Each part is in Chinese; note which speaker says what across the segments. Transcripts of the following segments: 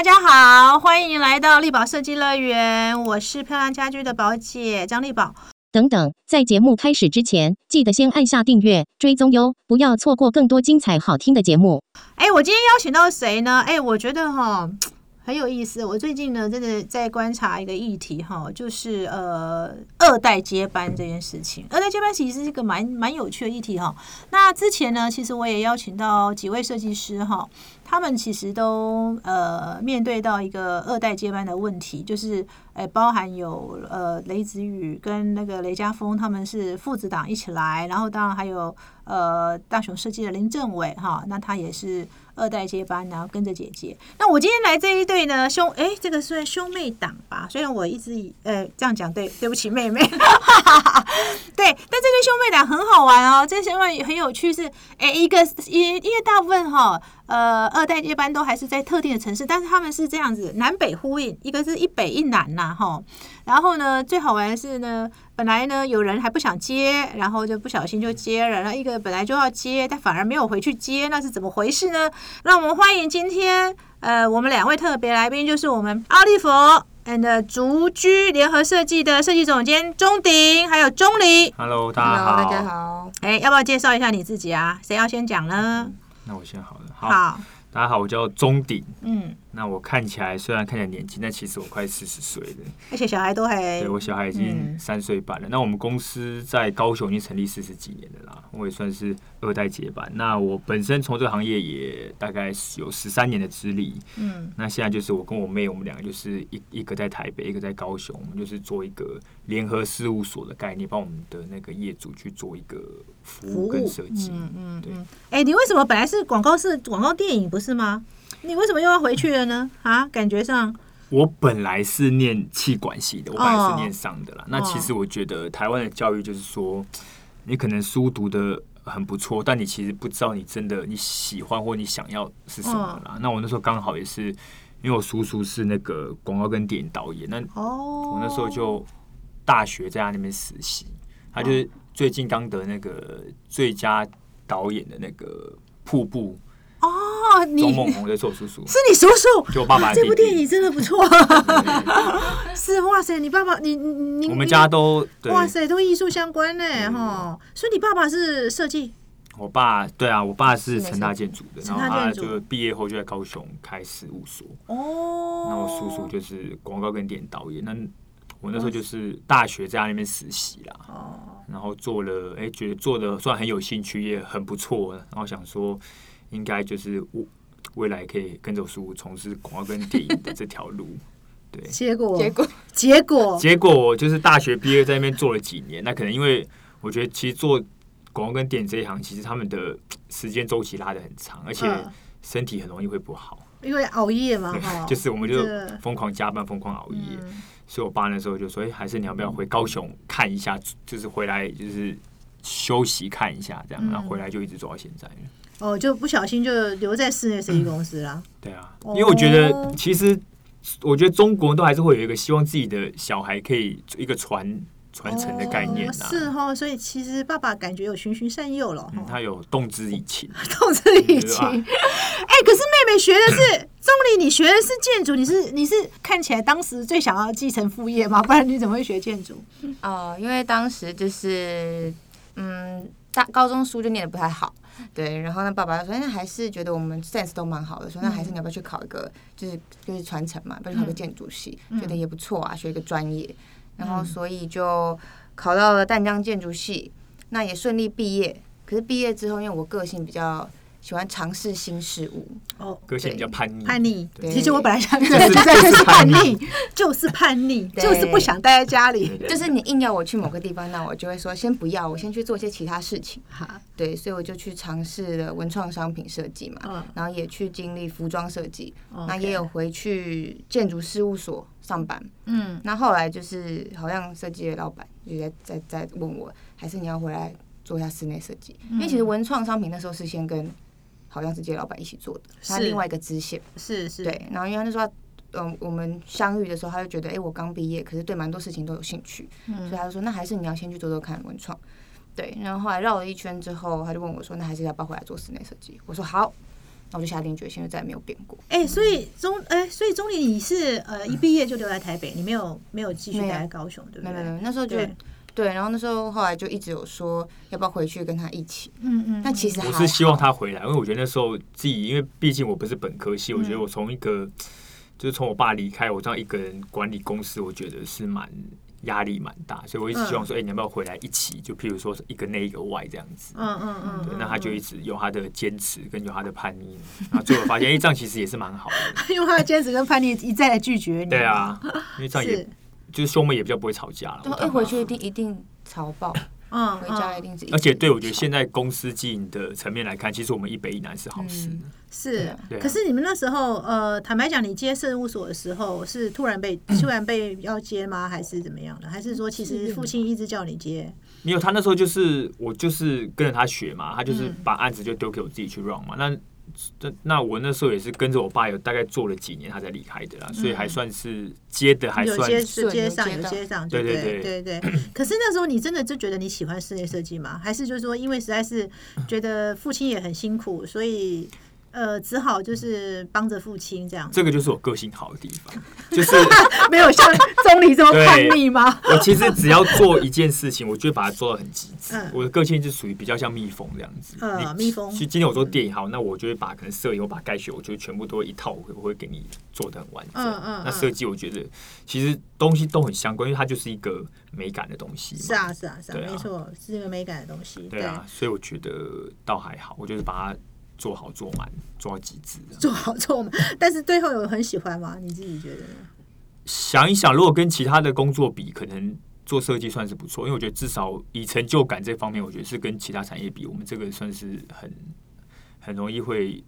Speaker 1: 大家好，欢迎来到丽宝设计乐园，我是漂亮家居的宝姐张丽宝。
Speaker 2: 等等，在节目开始之前，记得先按下订阅、追踪哟，不要错过更多精彩好听的节目。
Speaker 1: 哎，我今天邀请到谁呢？哎，我觉得哈很有意思。我最近呢，真的在观察一个议题哈，就是呃二代接班这件事情。二代接班其实是一个蛮蛮有趣的议题哈。那之前呢，其实我也邀请到几位设计师哈。他们其实都呃面对到一个二代接班的问题，就是诶包含有呃雷子宇跟那个雷家峰他们是父子档一起来，然后当然还有呃大雄设计的林政伟哈，那他也是二代接班，然后跟着姐姐。那我今天来这一对呢兄哎这个算兄妹档吧，虽然我一直以呃这样讲对对不起妹妹，对，但这对兄妹档很好玩哦，这兄妹很有趣是哎一个因因为大部分哈。呃，二代接班都还是在特定的城市，但是他们是这样子南北呼应，一个是一北一南呐，哈。然后呢，最好玩的是呢，本来呢有人还不想接，然后就不小心就接了，然后一个本来就要接，但反而没有回去接，那是怎么回事呢？让我们欢迎今天呃我们两位特别来宾，就是我们奥利佛 and 竹居联合设计的设计总监钟鼎，还有钟离。
Speaker 3: Hello，大家好，
Speaker 4: 大家好。
Speaker 1: 哎，要不要介绍一下你自己啊？谁要先讲呢？
Speaker 3: 那我先好了，好，大家好，我叫钟鼎，嗯。那我看起来虽然看起来年轻，但其实我快四十岁了，
Speaker 1: 而且小孩都还……
Speaker 3: 对我小孩已经三岁半了。那我们公司在高雄已经成立四十几年了啦，我也算是二代接班。那我本身从这个行业也大概有十三年的资历，嗯。那现在就是我跟我妹，我们两个就是一一个在台北，一个在高雄，我们就是做一个联合事务所的概念，帮我们的那个业主去做一个服务跟设计。嗯嗯，对。
Speaker 1: 哎，你为什么本来是广告是广告电影不是吗？你为什么又要回去了呢？啊，感觉上
Speaker 3: 我本来是念气管系的，我本来是念商的啦。那其实我觉得台湾的教育就是说，你可能书读的很不错，但你其实不知道你真的你喜欢或你想要是什么啦。那我那时候刚好也是，因为我叔叔是那个广告跟电影导演，那哦，我那时候就大学在他那边实习，他就是最近刚得那个最佳导演的那个瀑布。
Speaker 1: 哦，你
Speaker 3: 周梦红在做叔叔，
Speaker 1: 是你叔叔？
Speaker 3: 就我爸爸。
Speaker 1: 这部电影真的不错，是哇塞！你爸爸，你你
Speaker 3: 我们家都
Speaker 1: 哇塞，都艺术相关呢哈。所以你爸爸是设计？
Speaker 3: 我爸对啊，我爸是成大建筑的，然后他就毕业后就在高雄开事务所。哦，那我叔叔就是广告跟电影导演。那我那时候就是大学在他那边实习啦。哦，然后做了，哎，觉得做的算很有兴趣，也很不错。然后想说。应该就是未未来可以跟着叔从事广告跟电影的这条路，对。
Speaker 1: 结果
Speaker 4: 结果
Speaker 1: 结果
Speaker 3: 结果就是大学毕业在那边做了几年，那可能因为我觉得其实做广告跟电影这一行，其实他们的时间周期拉的很长，而且身体很容易会不好，
Speaker 1: 因为熬夜嘛，
Speaker 3: 就是我们就疯狂加班，疯狂熬夜。所以我爸那时候就说：“哎，还是你要不要回高雄看一下？就是回来就是休息看一下，这样，然后回来就一直做到现在。”
Speaker 1: 哦，就不小心就留在室内设计公司啦。
Speaker 3: 对啊，因为我觉得其实，我觉得中国人都还是会有一个希望自己的小孩可以一个传传承的概念
Speaker 1: 是哈，所以其实爸爸感觉有循循善诱了。
Speaker 3: 他有动之以情，
Speaker 1: 动之以情。哎，可是妹妹学的是钟理，你学的是建筑，你是你是看起来当时最想要继承副业吗？不然你怎么会学建筑？
Speaker 4: 哦，因为当时就是嗯，大高中书就念的不太好。对，然后呢，爸爸说，那还是觉得我们 sense 都蛮好的，说那还是你要不要去考一个，就是就是传承嘛，不要考个建筑系，觉得也不错啊，学一个专业，然后所以就考到了淡江建筑系，那也顺利毕业。可是毕业之后，因为我个性比较。喜欢尝试新事物。
Speaker 3: 哦，个性比较叛逆。
Speaker 1: 叛逆，其实我本来想 对，就是叛逆，就是叛逆，就是不想待在家里。
Speaker 4: 就是你硬要我去某个地方，那我就会说先不要，我先去做一些其他事情。哈，对，所以我就去尝试了文创商品设计嘛，然后也去经历服装设计，那也有回去建筑事务所上班。嗯，那后来就是好像设计的老板就在在在问我，还是你要回来做一下室内设计？因为其实文创商品那时候是先跟好像是接老板一起做的，他另外一个支线
Speaker 1: 是是，
Speaker 4: 对。然后因为那时候，嗯，我们相遇的时候，他就觉得，哎，我刚毕业，可是对蛮多事情都有兴趣，所以他就说，那还是你要先去做做看文创。对。然后后来绕了一圈之后，他就问我说，那还是要不要回来做室内设计？我说好。那我就下定决心，就再也没有变过。
Speaker 1: 哎，所以钟哎，所以钟离你是呃一毕业就留在台北，你没有没有继续待在高雄，对不对？
Speaker 4: 没有没有，那时候就对，然后那时候后来就一直有说要不要回去跟他一起。嗯嗯。但其实
Speaker 3: 我是希望他回来，因为我觉得那时候自己，因为毕竟我不是本科系，我觉得我从一个就是从我爸离开，我这样一个人管理公司，我觉得是蛮。压力蛮大，所以我一直希望说，哎，你要不要回来一起？就譬如说一个内一个外这样子。嗯嗯嗯。对，那他就一直有他的坚持跟有他的叛逆，然后最后发现，哎，这样其实也是蛮好的。
Speaker 1: 用他的坚持跟叛逆一再的拒绝你。
Speaker 3: 对啊，因为这样也就是兄妹也比较不会吵架了。
Speaker 4: 一回去一定一定吵爆。嗯，回家一定是。
Speaker 3: 而且，对我觉得现在公司经营的层面来看，其实我们一北一南是好事。
Speaker 1: 是，可是你们那时候，呃，坦白讲，你接事务所的时候，是突然被突然被要接吗？还是怎么样的？还是说，其实父亲一直叫你接？
Speaker 3: 没有，他那时候就是我就是跟着他学嘛，他就是把案子就丢给我自己去 run 嘛。那那那我那时候也是跟着我爸，有大概做了几年，他才离开的啦，所以还算是接的，还算
Speaker 1: 是接上有接上，对对对对对。可是那时候你真的就觉得你喜欢室内设计吗？还是就是说，因为实在是觉得父亲也很辛苦，所以？呃，只好就是帮着父亲这样。
Speaker 3: 这个就是我个性好的地方，就是
Speaker 1: 没有像钟离这么叛逆吗？
Speaker 3: 我其实只要做一件事情，我就会把它做到很极致。我的个性就属于比较像蜜蜂这样子。
Speaker 1: 呃，蜜蜂。
Speaker 3: 其实今天我做电影好，那我就会把可能摄影，我把该学，我就全部都一套，我会给你做的很完整。嗯嗯。那设计，我觉得其实东西都很相关，因为它就是一个美感的东西。
Speaker 1: 是啊是啊是啊，没错，是一个美感的东西。
Speaker 3: 对啊，所以我觉得倒还好，我就是把它。做好做满，做到极致。
Speaker 1: 做好做满，但是最后有很喜欢吗？你自己觉得？
Speaker 3: 想一想，如果跟其他的工作比，可能做设计算是不错，因为我觉得至少以成就感这方面，我觉得是跟其他产业比，我们这个算是很很容易会。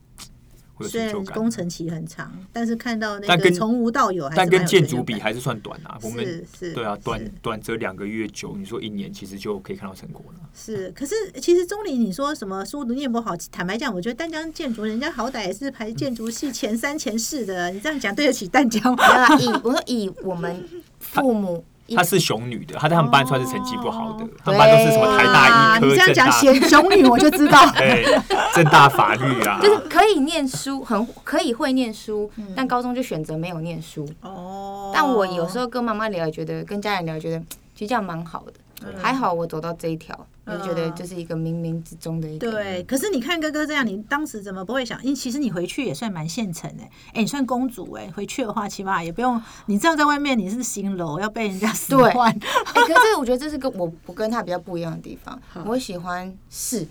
Speaker 1: 虽然工程期很长，但是看到那个从无到有，
Speaker 3: 但跟建筑比还是算短啊。我们是，对啊，短短则两个月，久你说一年，其实就可以看到成果了。
Speaker 1: 是，可是其实钟离，你说什么书读念不好？坦白讲，我觉得丹江建筑，人家好歹也是排建筑系前三前四的，你这样讲对得起丹江吗？
Speaker 4: 以我说以我们父母。
Speaker 3: 她是熊女的，她在他们班算是成绩不好的，他们班都是什么台大医科、
Speaker 1: 你这样讲写熊女，我就知道。
Speaker 3: 对，正大法律啊，
Speaker 4: 就是可以念书，很可以会念书，但高中就选择没有念书。哦。但我有时候跟妈妈聊，觉得跟家人聊，觉得其实这样蛮好的。还好我走到这一条，我就觉得这是一个冥冥之中的一个。
Speaker 1: 对，可是你看哥哥这样，你当时怎么不会想？因为其实你回去也算蛮现成的，哎，你算公主哎，回去的话起码也不用你这样在外面，你是新楼要被人家使唤。
Speaker 4: 哎，可是我觉得这是跟我我跟他比较不一样的地方，我喜欢试，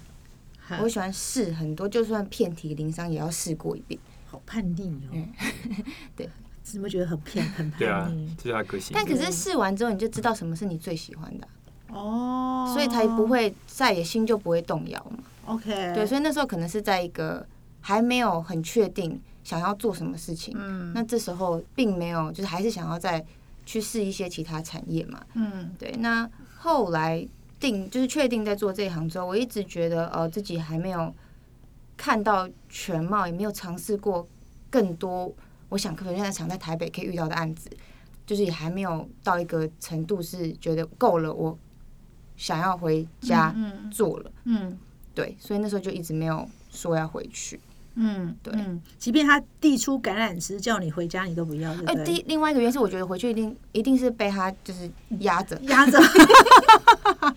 Speaker 4: 我喜欢试很多，就算遍体鳞伤也要试过一遍。
Speaker 1: 好叛逆哦，
Speaker 4: 对，
Speaker 1: 怎么觉得很偏很叛逆？
Speaker 3: 对啊，这是他个性。
Speaker 4: 但可是试完之后，你就知道什么是你最喜欢的。哦，所以才不会再也心就不会动摇嘛。
Speaker 1: OK，
Speaker 4: 对，所以那时候可能是在一个还没有很确定想要做什么事情，嗯，那这时候并没有，就是还是想要再去试一些其他产业嘛。嗯，对。那后来定就是确定在做这一行之后，我一直觉得呃自己还没有看到全貌，也没有尝试过更多。我想可能现在想在台北可以遇到的案子，就是也还没有到一个程度是觉得够了。我想要回家做了，嗯，对，所以那时候就一直没有说要回去，嗯，对，
Speaker 1: 即便他递出橄榄枝叫你回家，你都不要。哎，
Speaker 4: 第另外一个原因是，我觉得回去一定一定是被他就是压着。
Speaker 1: 压着，
Speaker 4: 对啊，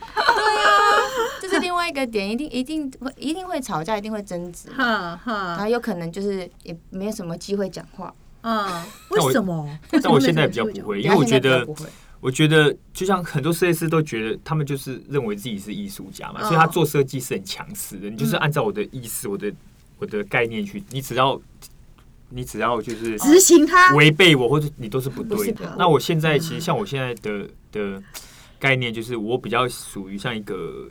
Speaker 4: 这是另外一个点，一定一定会一定会吵架，一定会争执，哈哈，然后有可能就是也没有什么机会讲话，
Speaker 1: 嗯，为什么？
Speaker 3: 但我现在比较不会，因为我觉得。我觉得就像很多设计师都觉得，他们就是认为自己是艺术家嘛，所以他做设计是很强势的。你就是按照我的意思、我的我的概念去，你只要你只要就是
Speaker 1: 执行它，
Speaker 3: 违背我或者你都是不对的。那我现在其实像我现在的的概念，就是我比较属于像一个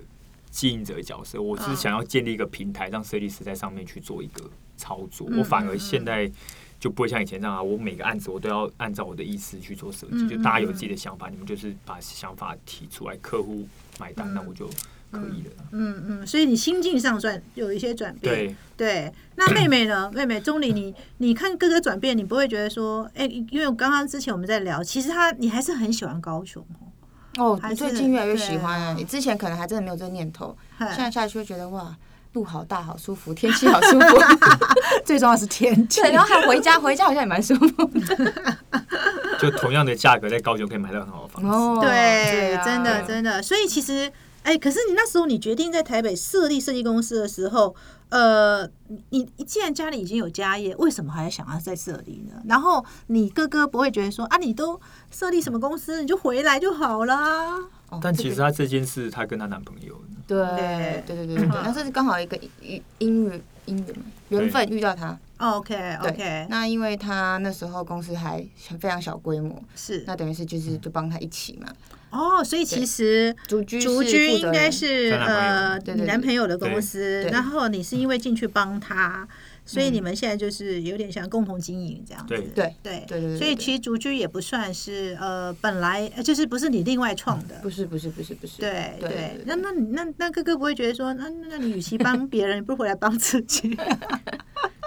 Speaker 3: 经营者的角色，我是想要建立一个平台，让设计师在上面去做一个操作。我反而现在。就不会像以前这样啊！我每个案子我都要按照我的意思去做设计，就大家有自己的想法，你们就是把想法提出来，客户买单，那我就可以了。
Speaker 1: 嗯嗯，所以你心境上转有一些转变。
Speaker 3: 对
Speaker 1: 对，那妹妹呢？妹妹钟离，你你看哥哥转变，你不会觉得说，哎，因为我刚刚之前我们在聊，其实他你还是很喜欢高雄
Speaker 4: 哦。哦，你最近越来越喜欢啊！你之前可能还真的没有这个念头，现在下去会觉得哇。路好大好舒服，天气好舒服，
Speaker 1: 最重要是天气。
Speaker 4: 对，然后还回家，回家好像也蛮舒服的。
Speaker 3: 就同样的价格，在高雄可以买到很好的房子。
Speaker 4: 哦，
Speaker 1: 对，
Speaker 4: 啊
Speaker 1: 真的真的。所以其实，哎，可是你那时候你决定在台北设立设计公司的时候，呃，你你既然家里已经有家业，为什么还想要再设立呢？然后你哥哥不会觉得说啊，你都设立什么公司，你就回来就好啦。
Speaker 4: 哦
Speaker 3: 但其实她这件事，她跟她男朋友，
Speaker 4: 对
Speaker 1: 对
Speaker 4: 对对对那这是刚好一个因因缘因缘嘛缘分遇到他。
Speaker 1: OK OK，
Speaker 4: 那因为他那时候公司还非常小规模，
Speaker 1: 是。
Speaker 4: 那等于是就是就帮他一起嘛。
Speaker 1: 哦，所以其实
Speaker 4: 竹居
Speaker 1: 竹居应该是
Speaker 3: 她男朋友。
Speaker 1: 呃你男朋友的公司，然后你是因为进去帮他，所以你们现在就是有点像共同经营这样子。
Speaker 3: 对。
Speaker 4: 对。
Speaker 1: 对
Speaker 4: 对
Speaker 1: 所以其实竹居也不算是呃本来呃就是不是你另外创的。
Speaker 4: 不是不是不是不是，
Speaker 1: 对对
Speaker 4: 对。对，
Speaker 1: 那那那那哥哥不会觉得说，那那你与其帮别人，你不如回来帮自己？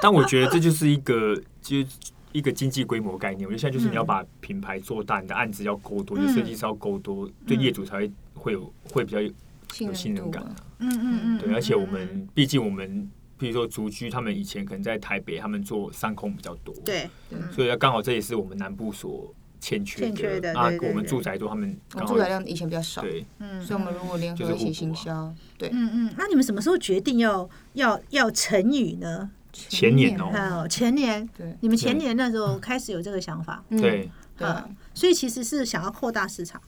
Speaker 3: 但我觉得这就是一个，就是一个经济规模概念。我觉得现在就是你要把品牌做大，你的案子要够多，
Speaker 1: 嗯
Speaker 3: 就设计师要够多，对业主才会会有会比较有
Speaker 4: 信
Speaker 3: 有信任感啊。
Speaker 1: 嗯嗯嗯，
Speaker 3: 对，而且我
Speaker 1: 嗯
Speaker 3: 们毕竟我们，比如说竹居，他们以前可能在台北，他们做上空比较多，，
Speaker 1: 对
Speaker 3: 所以刚好这也是我们南部所欠缺
Speaker 1: 欠缺的
Speaker 3: 啊
Speaker 1: 对。对
Speaker 3: 我们住宅多，他们
Speaker 4: 住宅量以前比较少，
Speaker 3: 对
Speaker 1: 嗯
Speaker 4: 所以我们如果联
Speaker 3: 就是
Speaker 4: 合一起行销，对，
Speaker 1: 嗯嗯，那你们什么时候决定要要要成语呢？
Speaker 3: 前年哦。
Speaker 1: 前年，
Speaker 4: 对。
Speaker 1: 你们前年那时候开始有这个想法，
Speaker 4: 嗯。
Speaker 3: 对，
Speaker 4: 对。
Speaker 1: 所以其实是想要扩大市场。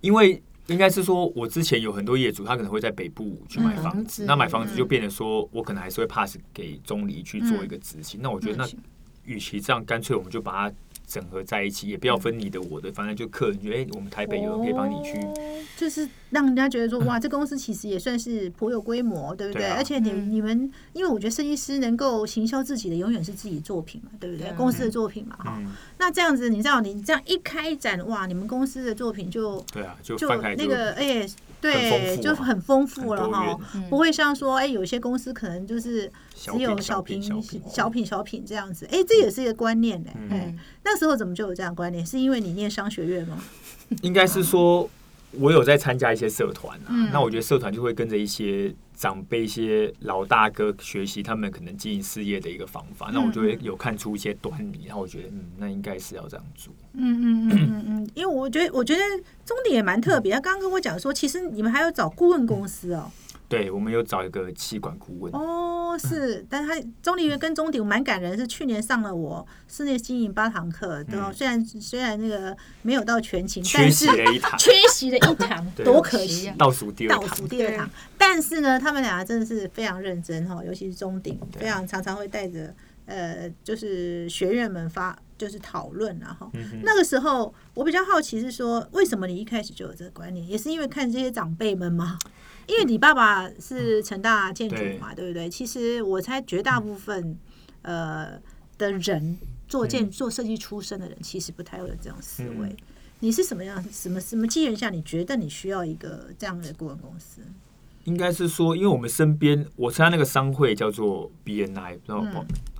Speaker 3: 因为应该是说，我之前有很多业主，他可能会在北部去买
Speaker 4: 嗯。
Speaker 3: 房子，
Speaker 4: 嗯
Speaker 3: 那买房子就变得说我可能还是会 pass 给中离去做一个执行。那我觉得那
Speaker 4: 嗯
Speaker 3: 与其这样，干脆我们就把它整合在一起，也不要分你的我的，反正就客人觉得，哎、我们台北有人可以帮你去。
Speaker 1: 哦就是让人家觉得说，哇，这公司其实也算是颇有规模，对不对？而且你
Speaker 4: 嗯
Speaker 1: 你们，因为我觉得设计师能够行销自己的，永远是自己作品嘛，对不对？公司的作品嘛，哈、
Speaker 3: 嗯，
Speaker 1: 那这样子，你知道，你这样一开展，哇，你们公司的作品就
Speaker 3: 对啊，就
Speaker 1: 就
Speaker 3: 翻开
Speaker 1: 那个，哎、
Speaker 3: 很
Speaker 1: 对，就很丰富了哈不会像说，哎、有些公司可能就是只有
Speaker 3: 小
Speaker 1: 品、
Speaker 3: 小品
Speaker 1: 小品、小品这样子，哎、这也是一个观念嘞、
Speaker 3: 嗯
Speaker 1: 哎、那时候怎么就有这样的观念？是因为你念商学院吗？
Speaker 3: 应该是说，我有在参加一些社团啊。
Speaker 1: 嗯
Speaker 3: 那我觉得社团就会跟着一些长辈、一些老大哥学习他们可能经营事业的一个方法。那我就会有看出一些端倪，然后我觉得，嗯，那应该是要这样做。
Speaker 1: 嗯嗯嗯嗯嗯，因为我觉得，我觉得中鼎也蛮特别。他刚刚跟我讲说，其实你们还要找顾问公司哦。
Speaker 3: 对，我们有找一个气管顾问。
Speaker 1: 哦，是，但是他中鼎跟钟鼎蛮感人，是去年上了我室内经营八堂课，对、哦
Speaker 3: 嗯
Speaker 1: 虽然虽然那个没有到全勤，
Speaker 3: 缺
Speaker 1: 但是
Speaker 3: 席了一堂，
Speaker 1: 缺席了一堂，多可惜啊！
Speaker 3: 倒数第二
Speaker 1: 倒。数第二堂，但是呢，他们俩真的是非常认真哈，尤其是钟鼎，非常常常会带着呃，就是学员们发就是讨论然后。
Speaker 3: 嗯
Speaker 1: 那个时候我比较好奇是说，为什么你一开始就有这个观念？也是因为看这些长辈们吗？因为你爸爸是成大建筑嘛，对不对？其实我猜绝大部分呃的人做建做设计出身的人，其实不太会有这种思维。
Speaker 3: 嗯
Speaker 1: 你是什么样什么什么机缘下，你觉得你需要一个这样的顾问公司？
Speaker 3: 应该是说，因为我们身边，我参加那个商会叫做 BNI，不知道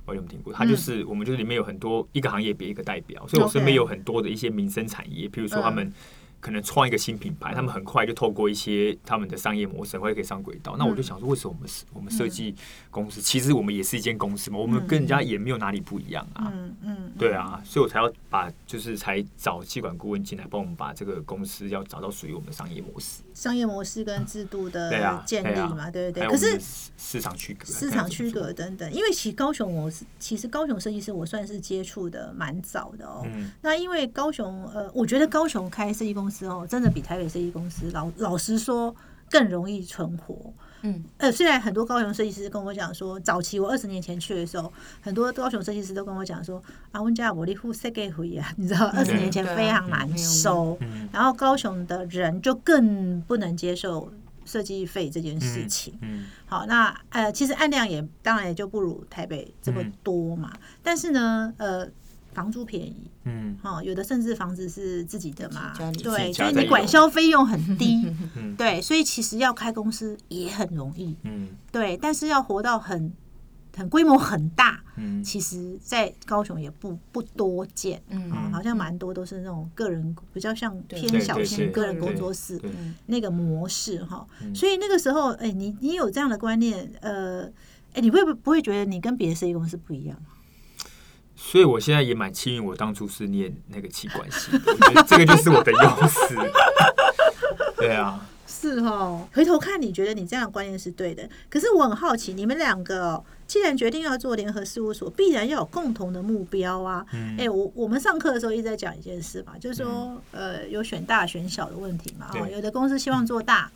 Speaker 1: 嗯
Speaker 3: 我我有没听过？它就是我们就是里面有很多一个行业别一个代表，所以我身边有很多的一些民生产业，譬如说他们可能创一个新品牌，他们很快就透过一些他们的商业模式，很快就可以上轨道。那我就想说，为什么我们是我们设计公司，其实我们也是一间公司嘛，我们跟人家也没有哪里不一样啊。
Speaker 1: 嗯嗯，
Speaker 3: 对啊，所以我才要把就是才找气管顾问进来，帮我们把这个公司要找到属于我们的商业模式。
Speaker 1: 商业模式跟制度的建立嘛，对不对？可是
Speaker 3: 市市场区隔，
Speaker 1: 市场区隔等等，因为其实高雄我是其实高雄设计师我算是接触的蛮早的哦。
Speaker 3: 嗯
Speaker 1: 那因为高雄呃，我觉得高雄开设计公司哦，真的比台北设计公司老老实说更容易存活。
Speaker 4: 嗯，
Speaker 1: 呃，虽然很多高雄设计师跟我讲说，早期我二十年前去的时候，很多高雄设计师都跟我讲说，啊，温家我的户设计费啊，你知道，二十年前非常难收，
Speaker 3: 嗯。
Speaker 1: 然后高雄的人就更不能接受设计费这件事情。
Speaker 3: 嗯
Speaker 1: 好，那呃，其实案量也当然也就不如台北这么多嘛，但是呢，呃，房租便宜，
Speaker 3: 嗯。
Speaker 1: 哦、有的甚至房子是自己的嘛。对，所以你管
Speaker 3: 用
Speaker 1: 销费用很低，
Speaker 3: 嗯。
Speaker 1: 对，所以其实要开公司也很容易，
Speaker 3: 嗯。
Speaker 1: 对，但是要活到很很规模很大，嗯，其实在高雄也不不多见，嗯，好像蛮多都是那种个人比较像偏小型个人工作室那个模式哈，所以那个时候，哎，你你有这样的观念，呃，哎，你会不不会觉得你跟别的设计公司不一样？
Speaker 3: 所以我现在也蛮幸运，我当初是念那个器官系，这个就是我的优势。对啊。
Speaker 1: 是哦，回头看你觉得你这样的观念是对的，可是我很好奇，你们两个既然决定要做联合事务所，必然要有共同的目标啊。哎，我我们上课的时候一直在讲一件事嘛，就是说，呃，有选大选小的问题嘛。哦，有的公司希望做大，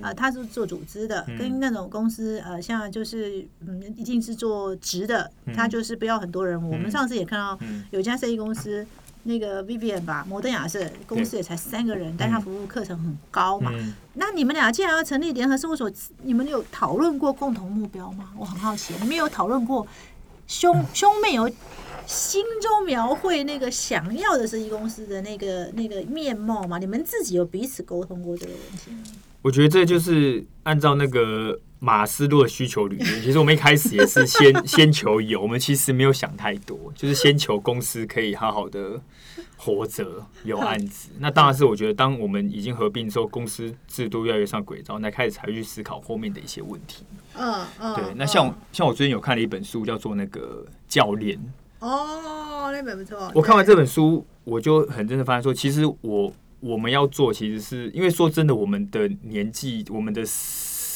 Speaker 1: 啊，他是做组织的，跟那种公司，呃，像就是嗯，一定是做直的，他就是不要很多人。我们上次也看到有家设计公司。那个 Vivian 吧，摩登雅士公司也才三个人，但他服务课程很高嘛。那你们俩既然要成立联合事务所，你们有讨论过共同目标吗？我很好奇，你们有讨论过兄兄妹有心中描绘那个想要的设计公司的那个那个面貌吗？你们自己有彼此沟通过这个问题吗？
Speaker 3: 我觉得这就是按照那个。马斯洛的需求理论，其实我们一开始也是先 先求有，我们其实没有想太多，就是先求公司可以好好的活着，有案子。那当然是我觉得，当我们已经合并之后，公司制度越来越上轨道，那开始才去思考后面的一些问题。嗯嗯。对，那像像我最近有看了一本书，叫做那个教练。
Speaker 1: 哦，那本不错。
Speaker 3: 我看完这本书，我就很真的发现说，其实我我们要做，其实是因为说真的，我们的年纪，我们的。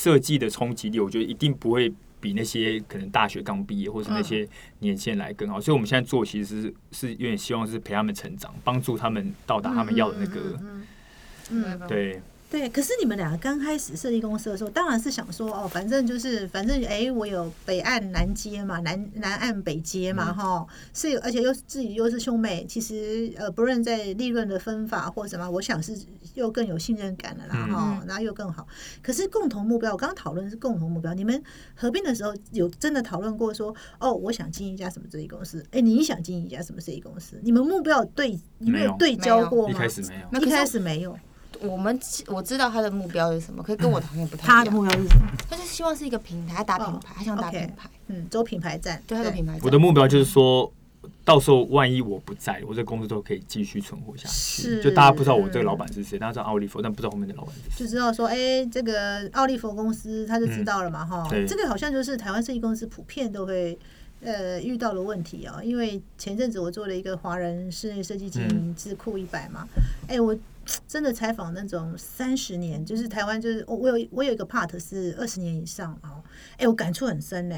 Speaker 3: 设计的冲击力，我觉得一定不会比那些可能大学刚毕业或是那些年轻人来更好。所以，我们现在做其实是是有点希望是陪他们成长，帮助他们到达他们要的那个，嗯，对。
Speaker 1: 对，可是你们两个刚开始设计公司的时候，当然是想说哦，反正就是反正哎，我有北岸南街嘛，南南岸北街嘛，哈，是，而且又自己又是兄妹，其实呃，不论在利润的分法或什么，我想是又更有信任感了啦，哈，然后又更好。可是共同目标，我刚刚讨论是共同目标，你们合并的时候有真的讨论过说，哦，我想经营一家什么设计公司？哎，你想经营一家什么设计公司？你们目标对，你们有对焦过吗？
Speaker 3: 一开始没有，
Speaker 1: 一开始没有。
Speaker 4: 我们我知道他的目标是什么，可以跟我的好像不太一
Speaker 1: 样。他的目标是什么？
Speaker 4: 他就希望是一个平台，打品牌，他想打品牌，
Speaker 1: 嗯，走品牌战，
Speaker 4: 对他的品牌。
Speaker 3: 我的目标就是说，到时候万一我不在，我这公司都可以继续存活下去。就大家不知道我这个老板是谁，大家知道奥利弗，但不知道后面的老板是谁。
Speaker 1: 就知道说，哎，这个奥利弗公司他就知道了嘛，哈。这个好像就是台湾设计公司普遍都会呃遇到的问题啊。因为前阵子我做了一个华人室内设计经营智库一百嘛，哎，我。真的采访那种三十年，就是台湾，就是我我有我有一个 part 是二十年以上哦，哎，我感触很深呢。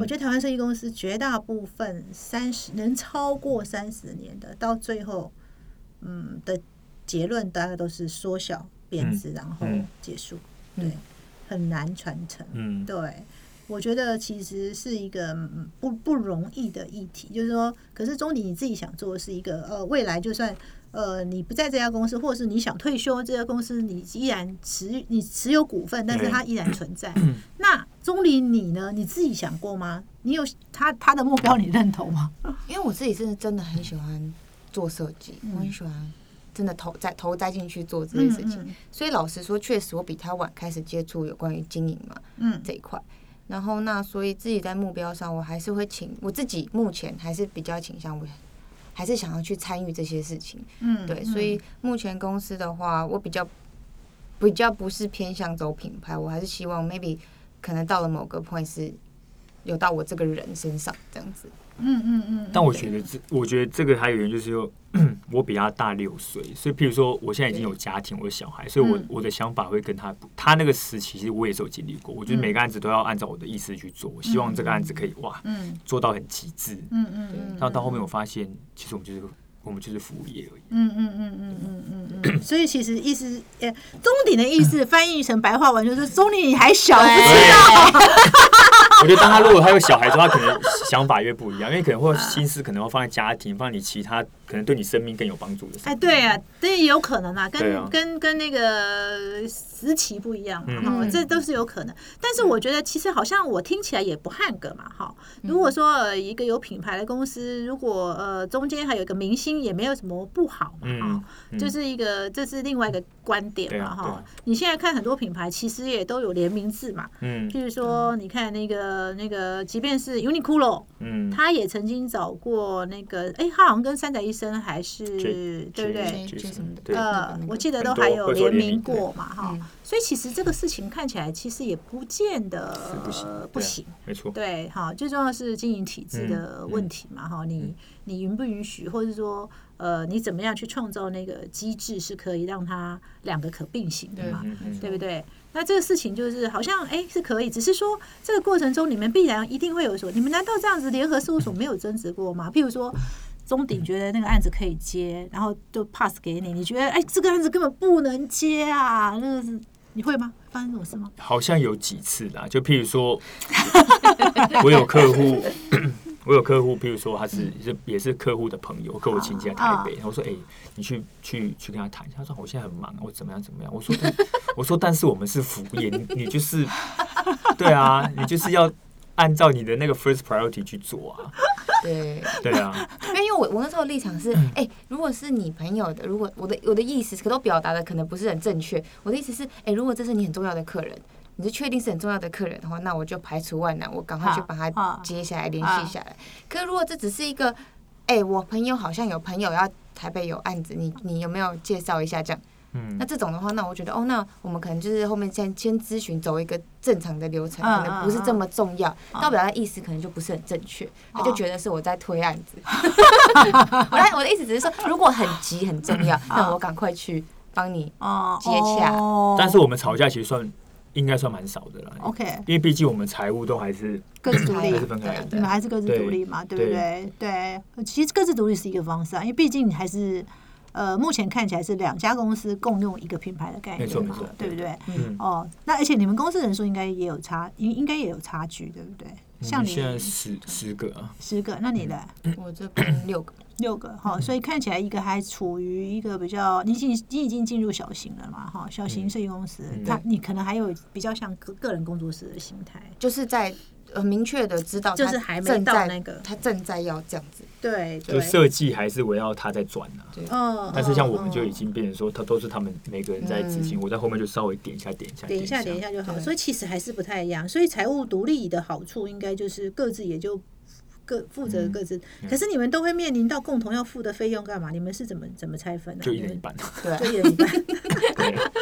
Speaker 1: 我觉得台湾设计公司绝大部分三十能超过三十年的，到最后，嗯的结论大概都是缩小贬值，然后结束，对，很难传承。嗯，对，我觉得其实是一个不不容易的议题，就是说，可是钟理你自己想做的是一个呃，未来就算。呃，你不在这家公司，或者是你想退休，这家公司你依然持你持有股份，但是它依然存在。那钟离你呢？你自己想过吗？你有他他的目标，你认同吗？
Speaker 4: 因为我自己是真的很喜欢做设计，我很喜欢真的投在投栽进去做这件事情。所以老实说，确实我比他晚开始接触有关于经营嘛，嗯，这一块。然后那所以自己在目标上，我还是会请我自己目前还是比较倾向我。还是想要去参与这些事情，嗯，对，所以目前公司的话，我比较比较不是偏向走品牌，我还是希望 maybe 可能到了某个 point 是有到我这个人身上这样子。嗯
Speaker 3: 嗯嗯，但我觉得这，我觉得这个还有原因就是说，我比他大六岁，所以譬如说，我现在已经有家庭，我有小孩，所以我我的想法会跟他，他那个时期其实我也是有经历过。我觉得每个案子都要按照我的意思去做，我希望这个案子可以哇，做到很极致。嗯嗯嗯。然后到后面我发现，其实我们就是我们就是服务业而已。嗯嗯嗯嗯
Speaker 1: 嗯嗯嗯。所以其实意思，呃，中鼎的意思翻译成白话文就是中鼎你还小，不知道。
Speaker 3: 我觉得，当他如果他有小孩之后，他可能想法越不一样，因为可能会心思可能会放在家庭，放在你其他可能对你生命更有帮助的。
Speaker 1: 哎，对啊，这也有可能啊，跟跟跟那个时期不一样嘛，这都是有可能。但是我觉得，其实好像我听起来也不汉格嘛，哈。如果说一个有品牌的公司，如果呃中间还有一个明星，也没有什么不好嘛，哈，就是一个这是另外一个观点嘛，哈。你现在看很多品牌，其实也都有联名字嘛，嗯，就是说你看那个。那个，即便是 Uniqlo，
Speaker 3: 嗯，
Speaker 1: 他也曾经找过那个，哎，他好像跟三仔医生还是对不对？呃，我记得都还有联名过嘛，哈。所以其实这个事情看起来其实也不见得不行，
Speaker 3: 没错。
Speaker 1: 对，哈，最重要是经营体制的问题嘛，哈，你你允不允许，或者说呃，你怎么样去创造那个机制是可以让它两个可并行的嘛，对不对？那这个事情就是好像哎是可以，只是说这个过程中你们必然一定会有所，你们难道这样子联合事务所没有争执过吗？譬如说。中鼎觉得那个案子可以接，然后就 pass 给你。你觉得哎，这个案子根本不能接啊？那个是你会吗？发生这种事吗？
Speaker 3: 好像有几次啦，就譬如说，我有客户，我有客户，譬如说他是是也是客户的朋友，客户亲戚在台北，然后说哎，你去去去跟他谈一下。他说我现在很忙，我怎么样怎么样？我说 我说但是我们是服务业，你就是对啊，你就是要按照你的那个 first priority 去做啊。
Speaker 4: 对。
Speaker 3: 对啊，
Speaker 4: 因为因为我我那时候立场是，哎，如果是你朋友的，如果我的我的意思可都表达的可能不是很正确，我的意思是，哎，如果这是你很重要的客人，你是确定是很重要的客人的话，那我就排除万难，我赶快去把他接下来联系下来。可如果这只是一个，哎，我朋友好像有朋友要台北有案子，你你有没有介绍一下这样？嗯，那这种的话，那我觉得哦，那我们可能就是后面先先咨询，走一个正常的流程，可能不是这么重要。代表他意思可能就不是很正确，他就觉得是我在推案子。我 我的意思只是说，如果很急很重要，那我赶快去帮你接洽。
Speaker 3: 但是我们吵架其实算应该算蛮少的了。
Speaker 1: OK，
Speaker 3: 因为毕竟我们财务都还是
Speaker 1: 各自独立，
Speaker 3: 还是分开，
Speaker 1: 你们还是各自独立嘛，对不对？对，其实各自独立是一个方式啊，因为毕竟你还是。呃，目前看起来是两家公司共用一个品牌的概念嘛，对不对？嗯。哦，那而且你们公司人数应该也有差，应应该也有差距，对不对？像你
Speaker 3: 现在十十个啊，
Speaker 1: 十个，那你的？
Speaker 4: 我这边六个，
Speaker 1: 六个哈，所以看起来一个还处于一个比较，你已经你已经进入小型了嘛，哈，小型设计公司，它你可能还有比较像个个人工作室的心态，
Speaker 4: 就是在。很明确的知道，
Speaker 1: 就是还没到那个，
Speaker 4: 他正在要这样子。
Speaker 1: 对，
Speaker 3: 就设计还是围绕他在转呢。对，嗯。但是像我们就已经变成说，他都是他们每个人在执行，我在后面就稍微点一下，点一下，
Speaker 1: 点一下，点一下就好。所以其实还是不太一样。所以财务独立的好处，应该就是各自也就各负责各自。可是你们都会面临到共同要付的费用干嘛？你们是怎么怎么拆分的？
Speaker 3: 就一人一半。
Speaker 1: 对，就一人一半。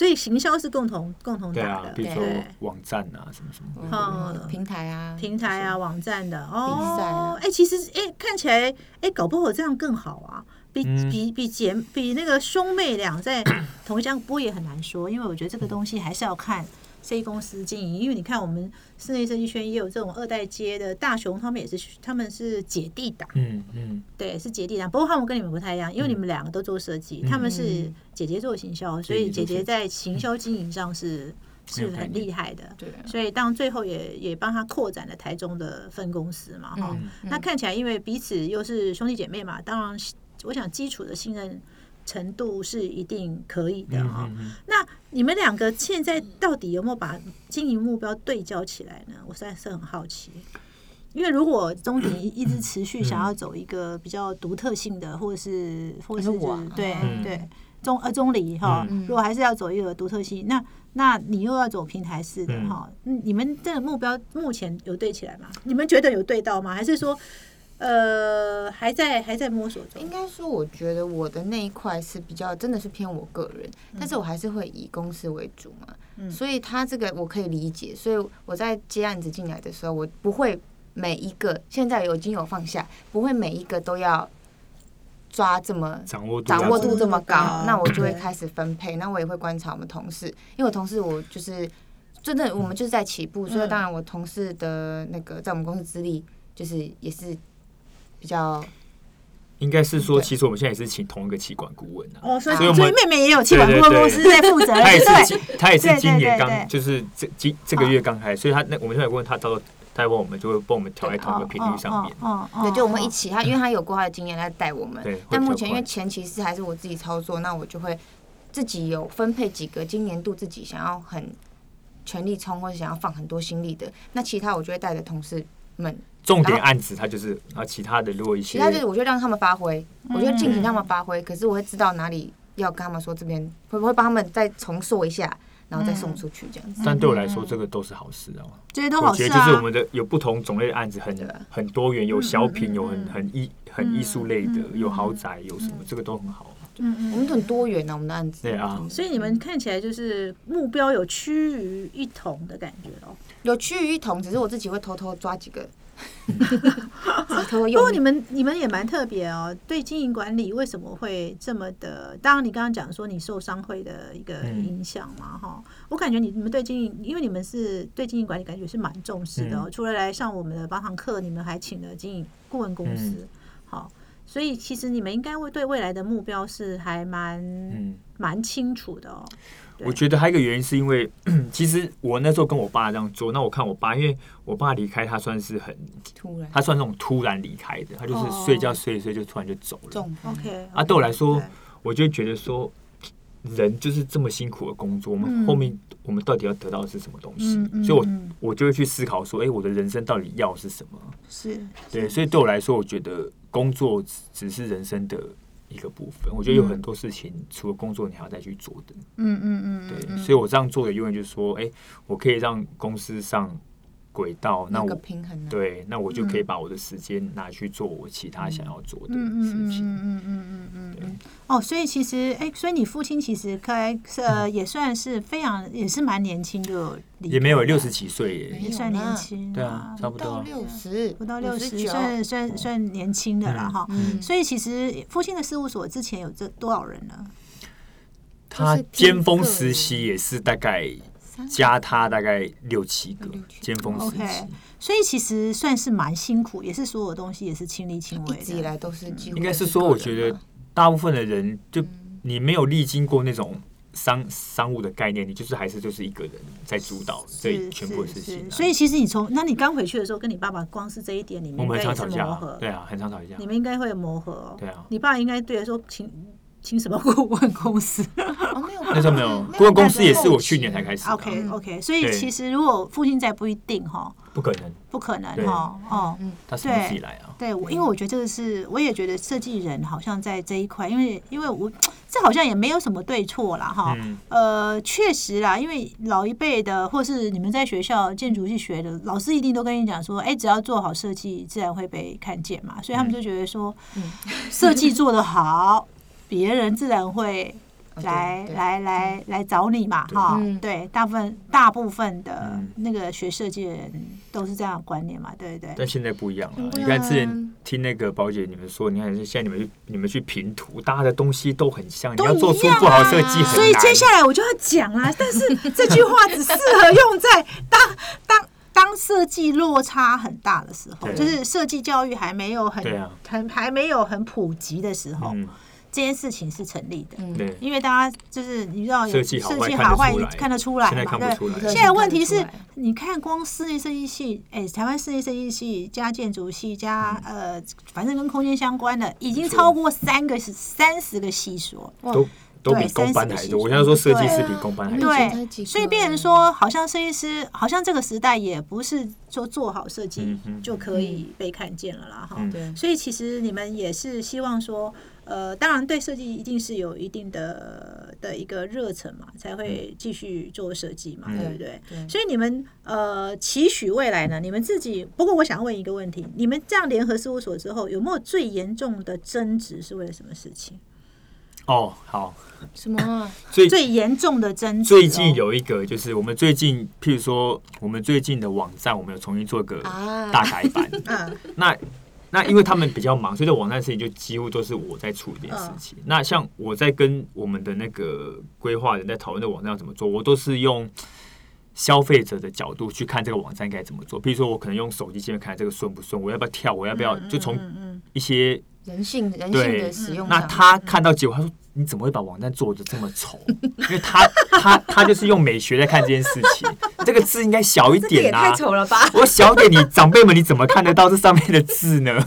Speaker 1: 所以行销是共同共同打的，
Speaker 3: 比如说网站啊，什么什么，
Speaker 4: 平台啊，
Speaker 1: 平台啊，网站的。哦。哎，其实哎，看起来哎，搞不好这样更好啊，比比比姐比那个兄妹俩在同一家，不过也很难说，因为我觉得这个东西还是要看。设计公司经营，因为你看，我们室内设计圈也有这种二代街的大雄，他们也是他们是姐弟档，嗯嗯，对，是姐弟档。不过他们跟你们不太一样，因为你们两个都做设计，他们是姐姐做行销，所以姐姐在行销经营上是 是很厉害的。对，所以当最后也也帮他扩展了台中的分公司嘛，哈。那看起来，因为彼此又是兄弟姐妹嘛，当然我想基础的信任。程度是一定可以的哈。那你们两个现在到底有没有把经营目标对焦起来呢？我实在是很好奇。因为如果中鼎一直持续想要走一个比较独特性的，或者是或者是对对中呃中离哈，如果还是要走一个独特性，那那你又要走平台式的哈？你们这个目标目前有对起来吗？你们觉得有对到吗？还是说？呃，还在还在摸索中。
Speaker 4: 应该说，我觉得我的那一块是比较真的是偏我个人，但是我还是会以公司为主嘛。嗯，所以他这个我可以理解。所以我在接案子进来的时候，我不会每一个现在有已经有放下，不会每一个都要抓这么
Speaker 3: 掌握
Speaker 4: 掌握度这么高。那我就会开始分配。那我也会观察我们同事，因为我同事我就是真的我们就是在起步，所以当然我同事的那个在我们公司资历就是也是。比较，
Speaker 3: 应该是说，其实我们现在也是请同一个气管顾问
Speaker 1: 啊。哦，所以所以妹妹也有气管顾问公司在负责。他
Speaker 3: 也是今他也是今年刚就是这今这个月刚开，所以他那我们现在问他，到时候他问我们就会帮我们调在同一个频率上面。
Speaker 4: 哦对，就我们一起，他因为他有过他的经验来带我们。对。但目前因为前期是还是我自己操作，那我就会自己有分配几个今年度自己想要很全力冲或者想要放很多心力的，那其他我就会带着同事们。
Speaker 3: 重点案子，他就是啊，其他的如果一些，
Speaker 4: 其他就是我就让他们发挥，我就尽情让他们发挥。可是我会知道哪里要跟他们说，这边会不会帮他们再重塑一下，然后再送出去这样子。
Speaker 3: 但对我来说，这个都是好事啊。
Speaker 1: 这些都好事啊。
Speaker 3: 我觉得就是我们的有不同种类的案子，很很多元，有小品，有很很艺很艺术类的，有豪宅，有什么，这个都很好。
Speaker 4: 嗯嗯，我们很多元啊，我们的案子。
Speaker 3: 对啊，
Speaker 1: 所以你们看起来就是目标有趋于一同的感觉哦。
Speaker 4: 有趋于一同，只是我自己会偷偷抓几个。
Speaker 1: 不过你们你们也蛮特别哦，对经营管理为什么会这么的？当然你刚刚讲说你受商会的一个影响嘛，哈，我感觉你你们对经营，因为你们是对经营管理感觉是蛮重视的。除了来上我们的八堂课，你们还请了经营顾问公司，好。所以其实你们应该会对未来的目标是还蛮蛮清楚的哦。
Speaker 3: 我觉得还有一个原因是因为，其实我那时候跟我爸这样做，那我看我爸，因为我爸离开他算是很
Speaker 4: 突然，
Speaker 3: 他算那种突然离开的，他就是睡觉睡一睡就突然就走了。
Speaker 1: OK，
Speaker 3: 啊，对我来说，我就觉得说，人就是这么辛苦的工作，我们后面我们到底要得到的是什么东西？所以，我我就会去思考说，哎，我的人生到底要是什么？
Speaker 1: 是
Speaker 3: 对，所以对我来说，我觉得。工作只是人生的一个部分，我觉得有很多事情除了工作，你还要再去做的。嗯嗯嗯，对，所以我这样做的永远就是说，哎，我可以让公司上。轨道，那我平衡对，那我就可以把我的时间拿去做我其他想要做的事情。嗯嗯嗯
Speaker 1: 嗯嗯嗯。哦，所以其实，哎，所以你父亲其实开呃也算是非常也是蛮年轻的，
Speaker 3: 也没有六十几岁，
Speaker 1: 也算年轻。
Speaker 3: 对啊，差不多
Speaker 4: 六十
Speaker 1: 不到六十，算算算年轻的了哈。所以其实父亲的事务所之前有这多少人呢？
Speaker 3: 他尖峰时期也是大概。加他大概六七个尖峰时期，
Speaker 1: 所以其实算是蛮辛苦，也是所有东西也是亲力亲为，
Speaker 4: 一直以来都是。
Speaker 3: 应该是说，我觉得大部分的人，就你没有历经过那种商商务的概念，你就是还是就是一个人在主导这全部的事情。
Speaker 1: 所以其实你从那你刚回去的时候，跟你爸爸光是这一点你们，
Speaker 3: 我们
Speaker 1: 很常
Speaker 3: 吵架，对啊，很常吵架。
Speaker 1: 你们应该会磨合，哦
Speaker 3: 对啊。
Speaker 1: 你爸应该对说，请。请什么顾问公司？
Speaker 3: 那时候没有顾问公司，也是我去年才开始。
Speaker 1: OK OK，所以其实如果父亲在，不一定哈，
Speaker 3: 不可能，
Speaker 1: 不可能哈。哦，
Speaker 3: 他是自己来啊。
Speaker 1: 对，因为我觉得这个是，我也觉得设计人好像在这一块，因为因为我这好像也没有什么对错啦哈。呃，确实啦，因为老一辈的，或是你们在学校建筑系学的老师，一定都跟你讲说，哎，只要做好设计，自然会被看见嘛。所以他们就觉得说，设计做得好。别人自然会来来来来找你嘛，哈，对，大部分大部分的那个学设计的人都是这样观念嘛，对不对？
Speaker 3: 但现在不一样了。你看之前听那个宝姐你们说，你看现在你们你们去评图，大家的东西都很像，你要做出不好设计，
Speaker 1: 所以接下来我就要讲啊。但是这句话只适合用在当 当当设计落差很大的时候，就是设计教育还没有很很还没有很普及的时候。这件事情是成立的，
Speaker 3: 对，
Speaker 1: 因为大家就是你知道
Speaker 3: 设计
Speaker 1: 好坏看得出来。
Speaker 3: 嘛，
Speaker 1: 对。现在问题是，你看光室内设计系，哎，台湾室内设计系加建筑系加呃，反正跟空间相关的，已经超过三个是三十个系所，
Speaker 3: 都都比公班还多。我现在说设计师比公班还多，
Speaker 1: 对，所以变成说，好像设计师，好像这个时代也不是说做好设计就可以被看见了啦，哈。所以其实你们也是希望说。呃，当然，对设计一定是有一定的的一个热忱嘛，才会继续做设计嘛，对不对？所以你们呃，期许未来呢？你们自己，不过我想问一个问题：你们这样联合事务所之后，有没有最严重的争执是为了什么事情？
Speaker 3: 哦，好，
Speaker 4: 什么
Speaker 1: 最最严重的争执？
Speaker 3: 最近有一个，就是我们最近，譬如说，我们最近的网站，我们有重新做个大改版，嗯，那。那因为他们比较忙，所以这网站事情就几乎都是我在处理这件事情。那像我在跟我们的那个规划人在讨论的网站要怎么做，我都是用消费者的角度去看这个网站该怎么做。比如说，我可能用手机界面看这个顺不顺，我要不要跳，我要不要就从一些
Speaker 4: 人性人性的使用。
Speaker 3: 那他看到结果，他说。你怎么会把网站做的这么丑？因为他他他就是用美学在看这件事情。这个字应该小一点
Speaker 4: 啊！太丑了吧！
Speaker 3: 我小点，你长辈们你怎么看得到这上面的字呢？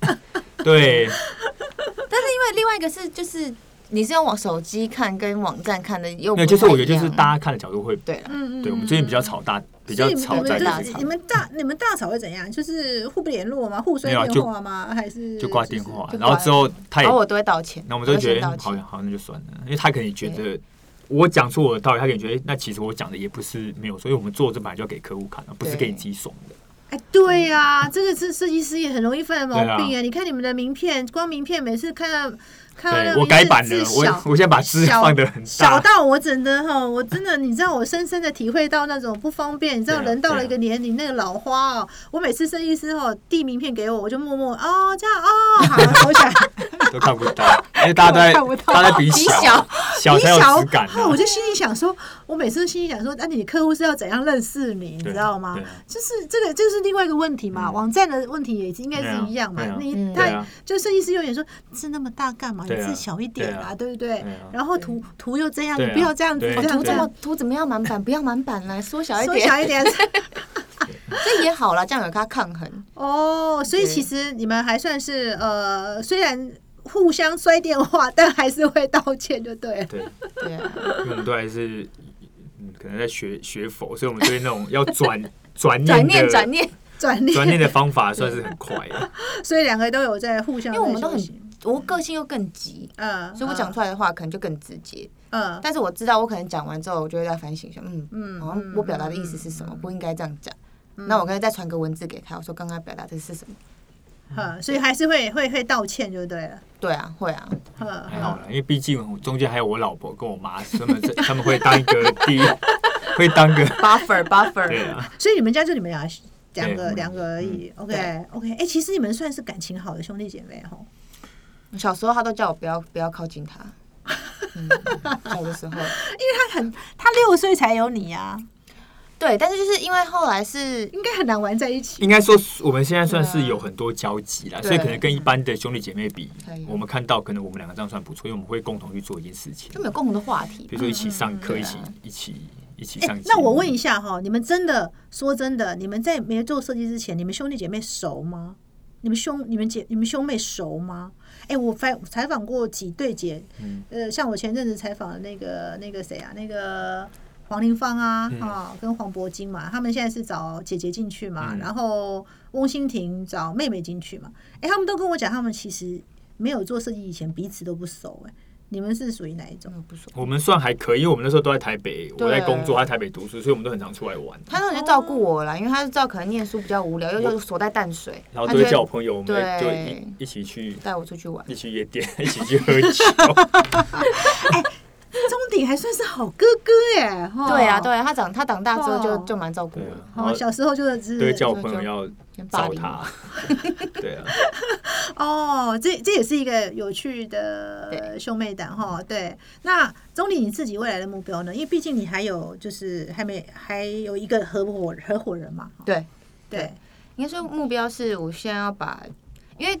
Speaker 3: 对。
Speaker 4: 但是因为另外一个是就是。你是用我手机看跟网站看的又
Speaker 3: 没有，就是我觉得就是大家看的角度会
Speaker 4: 对了，
Speaker 1: 嗯
Speaker 3: 嗯，对我们最近比较吵大，比较吵在大
Speaker 1: 吵。你们大你们大吵会怎样？就是互不联络吗？互摔电话吗？还是
Speaker 3: 就挂电话？然后之后他也然后
Speaker 4: 我都会道歉。
Speaker 3: 那我们都觉得好，好那就算了，因为他可能觉得我讲出我的道理，他感觉得那其实我讲的也不是没有，所以我们做这版就要给客户看，不是给你自己爽的。
Speaker 1: 哎，对呀，这个是设计师也很容易犯毛病啊！你看你们的名片，光名片每次看到。
Speaker 3: 我改版了，我我先把字放的很大，
Speaker 1: 小到我真的哈，我真的你知道，我深深的体会到那种不方便。你知道，人到了一个年龄，那个老花哦，我每次设计师哦递名片给我，我就默默哦这样哦，好收起来，
Speaker 3: 都看不到，因为大家都在 大家在比小小才有质感。
Speaker 1: 我就心里想说，我每次心里想说，那你客户是要怎样认识你，你知道吗？就是这个，这是另外一个问题嘛。网站的问题也应该是一样嘛。你他就设计师有点说，字那么大干嘛？字小一点啊，对不对？然后图图又这样，你不要这样子，
Speaker 4: 图这么图怎么样？满版不要满版来缩小一点，
Speaker 1: 缩小一点，
Speaker 4: 这也好了，这样有它抗衡
Speaker 1: 哦。所以其实你们还算是呃，虽然互相摔电话，但还是会道歉，就对。
Speaker 3: 对对，因为我们都还是嗯，可能在学学佛，所以我们对那种要转 转
Speaker 4: 念转念
Speaker 1: 转念
Speaker 3: 转念的方法算是很快。
Speaker 1: 所以两个都有在互相，
Speaker 4: 因为我们都很。我个性又更急，嗯，所以我讲出来的话可能就更直接，嗯，但是我知道我可能讲完之后，我就会在反省一下，嗯嗯，好像我表达的意思是什么，不应该这样讲，那我可以再传个文字给他，我说刚刚表达的是什么，
Speaker 1: 哈，所以还是会会会道歉就对了，
Speaker 4: 对啊，会啊，
Speaker 3: 还好了，因为毕竟中间还有我老婆跟我妈，他们他们会当一个第一，会当个
Speaker 4: buffer buffer，
Speaker 3: 对啊，
Speaker 1: 所以你们家就你们俩两个两个而已，OK OK，哎，其实你们算是感情好的兄弟姐妹哈。
Speaker 4: 小时候他都叫我不要不要靠近他，小的时候，因为
Speaker 1: 他很他六岁才有你呀，
Speaker 4: 对，但是就是因为后来是
Speaker 1: 应该很难玩在一起。
Speaker 3: 应该说我们现在算是有很多交集了，所以可能跟一般的兄弟姐妹比，我们看到可能我们两个这样算不错，因为我们会共同去做一件事情，
Speaker 4: 就没有共同的话题，
Speaker 3: 比如说一起上课，一起一起一起上。
Speaker 1: 那我问一下哈，你们真的说真的，你们在没做设计之前，你们兄弟姐妹熟吗？你们兄你们姐你们兄妹熟吗？哎，我采采访过几对姐，呃，像我前阵子采访的那个那个谁啊，那个黄玲芳啊，啊，跟黄柏金嘛，他们现在是找姐姐进去嘛，然后翁欣婷找妹妹进去嘛，哎，他们都跟我讲，他们其实没有做设计以前彼此都不熟，哎。你们是属于哪一种？
Speaker 4: 不。
Speaker 3: 我们算还可以，因为我们那时候都在台北，我在工作，他在台北读书，所以我们都很常出来玩。
Speaker 4: 他那时候就照顾我了，因为他是知道可能念书比较无聊，又又锁在淡水，
Speaker 3: 然后就会叫我朋友，我们就一一起去
Speaker 4: 带我出去玩，
Speaker 3: 一起夜店，一起去喝酒。
Speaker 1: 钟 鼎还算是好哥哥耶，
Speaker 4: 对啊，对啊，他长他长大之后就就蛮照顾我，
Speaker 1: 哦，小时候就是
Speaker 3: 对叫我朋友要找他，对啊，
Speaker 1: 哦，这这也是一个有趣的兄妹档哈，对，那钟理你自己未来的目标呢？因为毕竟你还有就是还没还有一个合伙合伙人嘛，
Speaker 4: 对
Speaker 1: 对，
Speaker 4: 应该说目标是我先要把，因为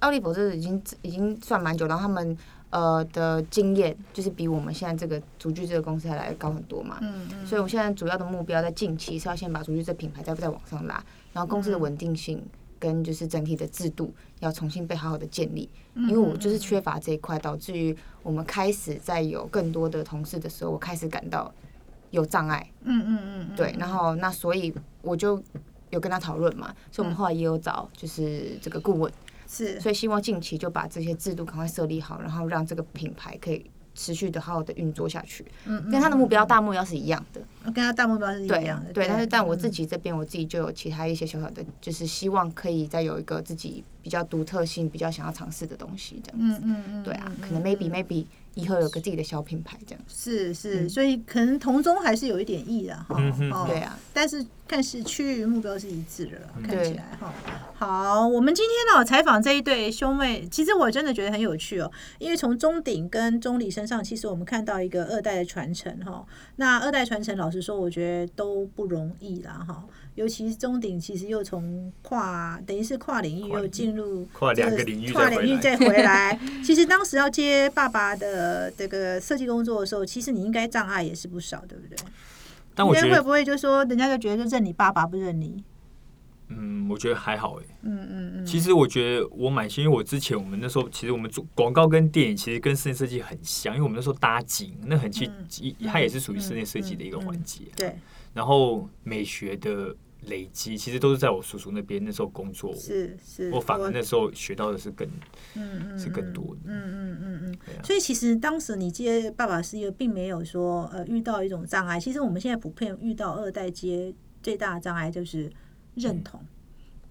Speaker 4: 奥利博这已经已经算蛮久，然后他们。呃的经验就是比我们现在这个足具这个公司还来高很多嘛，嗯嗯，所以我现在主要的目标在近期是要先把足具这品牌再再往上拉，然后公司的稳定性跟就是整体的制度要重新被好好的建立，因为我就是缺乏这一块，导致于我们开始在有更多的同事的时候，我开始感到有障碍，嗯嗯嗯，对，然后那所以我就有跟他讨论嘛，所以我们后来也有找就是这个顾问。
Speaker 1: 是，
Speaker 4: 所以希望近期就把这些制度赶快设立好，然后让这个品牌可以持续的好好的运作下去。嗯，跟他的目标大目标是一样的，
Speaker 1: 跟他大目标是一样的。
Speaker 4: 对，但是但我自己这边我自己就有其他一些小小的，就是希望可以再有一个自己比较独特性、比较想要尝试的东西这样子。嗯嗯嗯，对啊，可能 maybe maybe。以后有个自己的小品牌，这样
Speaker 1: 是是，所以可能同中还是有一点意的哈。
Speaker 4: 对啊，
Speaker 1: 但是看是区域目标是一致的了，看起来哈。好，我们今天呢采访这一对兄妹，其实我真的觉得很有趣哦，因为从钟鼎跟钟礼身上，其实我们看到一个二代的传承哈。那二代传承，老实说，我觉得都不容易啦哈。尤其是中鼎，其实又从跨等于是跨领域又进入
Speaker 3: 跨两个领域，
Speaker 1: 跨领域再回来。其实当时要接爸爸的这个设计工作的时候，其实你应该障碍也是不少，对不对？
Speaker 3: 但我觉得
Speaker 1: 会不会就说人家就觉得认你爸爸不认你？
Speaker 3: 嗯，我觉得还好哎。嗯嗯嗯。其实我觉得我蛮幸运，因为我之前我们那时候其实我们做广告跟电影，其实跟室内设计很像，因为我们那时候搭景，那很去，它也是属于室内设计的一个环节。
Speaker 1: 对。
Speaker 3: 然后美学的。累积，其实都是在我叔叔那边那时候工作，
Speaker 1: 是是，
Speaker 3: 我反而那时候学到的是更，嗯嗯，是更多的，
Speaker 1: 嗯嗯嗯嗯。所以其实当时你接爸爸事业，并没有说呃遇到一种障碍。其实我们现在普遍遇到二代接最大的障碍就是认同，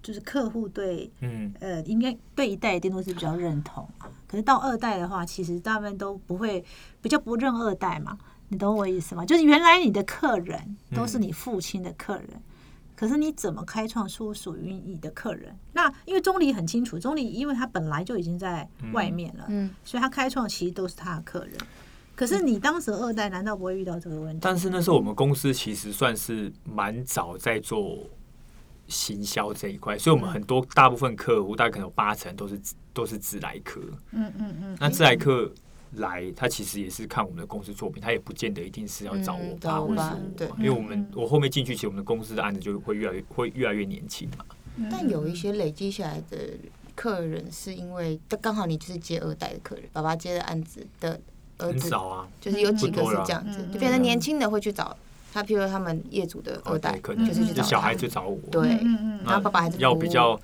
Speaker 1: 就是客户对，嗯呃，应该对一代一定都是比较认同可是到二代的话，其实大部分都不会比较不认二代嘛。你懂我意思吗？就是原来你的客人都是你父亲的客人。可是你怎么开创出属于你的客人？那因为钟离很清楚，钟离因为他本来就已经在外面了，嗯，所以他开创其实都是他的客人。可是你当时二代难道不会遇到这个问题？
Speaker 3: 但是那时候我们公司其实算是蛮早在做行销这一块，所以我们很多大部分客户大概可能有八成都是都是自来客，嗯嗯嗯，那自来客。来，他其实也是看我们的公司作品，他也不见得一定是要找我爸或是我，因为我们我后面进去，其实我们的公司的案子就会越来越会越来越年轻嘛。
Speaker 4: 但有一些累积下来的客人，是因为刚好你就是接二代的客人，爸爸接的案子的儿子
Speaker 3: 少啊，
Speaker 4: 就是有几个是这样子，就变成年轻的会去找他，譬如他们业主的二代，
Speaker 3: 可能
Speaker 4: 就是去找
Speaker 3: 小孩就找我，
Speaker 4: 对，然后爸爸还是
Speaker 3: 要比较。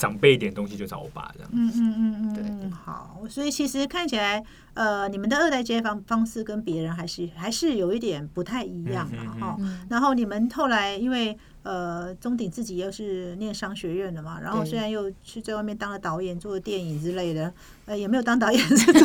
Speaker 3: 长辈一点东西就找我爸这样。嗯嗯
Speaker 1: 嗯嗯，对，好，所以其实看起来，呃，你们的二代接方方式跟别人还是还是有一点不太一样嘛，哈。然后你们后来因为呃，钟鼎自己又是念商学院的嘛，然后虽然又去在外面当了导演，做电影之类的，呃，也没有当导演是做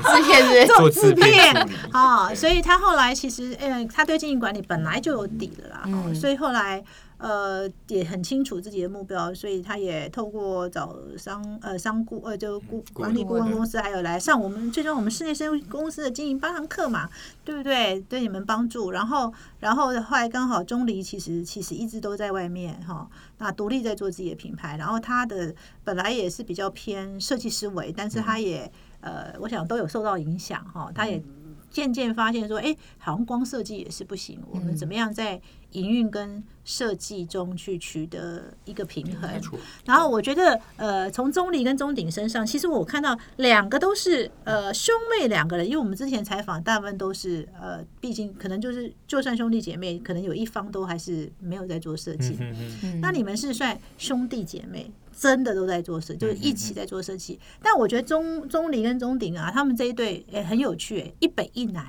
Speaker 3: 制
Speaker 4: 片，
Speaker 1: 做制片啊。所以他后来其实，呃，他对经营管理本来就有底的啦，所以后来。呃，也很清楚自己的目标，所以他也透过找商呃商顾呃就顾管理顾问公司，还有来上我们最终我们室内生公司的经营八堂课嘛，对不对？对你们帮助。然后然后后来刚好钟离其实其实一直都在外面哈，那独立在做自己的品牌。然后他的本来也是比较偏设计思维，但是他也呃，我想都有受到影响哈，他也。渐渐发现说，哎，好像光设计也是不行。我们怎么样在营运跟设计中去取得一个平衡？然后我觉得，呃，从钟离跟钟鼎身上，其实我看到两个都是呃兄妹两个人，因为我们之前采访大部分都是呃，毕竟可能就是就算兄弟姐妹，可能有一方都还是没有在做设计。那你们是算兄弟姐妹？真的都在做设，就是一起在做设计。但我觉得钟钟离跟钟鼎啊，他们这一对也很有趣，一北一南，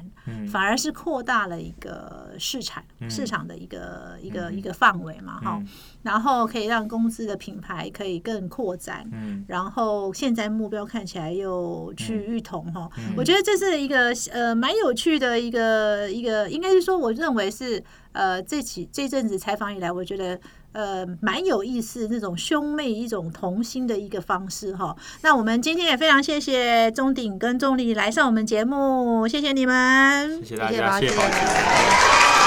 Speaker 1: 反而是扩大了一个市场市场的一个一个一个范围嘛，哈。然后可以让公司的品牌可以更扩展。嗯然后现在目标看起来又趋于同哈，我觉得这是一个呃蛮有趣的一个一个，应该是说我认为是呃这起这阵子采访以来，我觉得。呃，蛮有意思，那种兄妹一种同心的一个方式哈。那我们今天也非常谢谢钟鼎跟钟丽来上我们节目，谢谢你们，
Speaker 3: 谢谢大家，谢谢。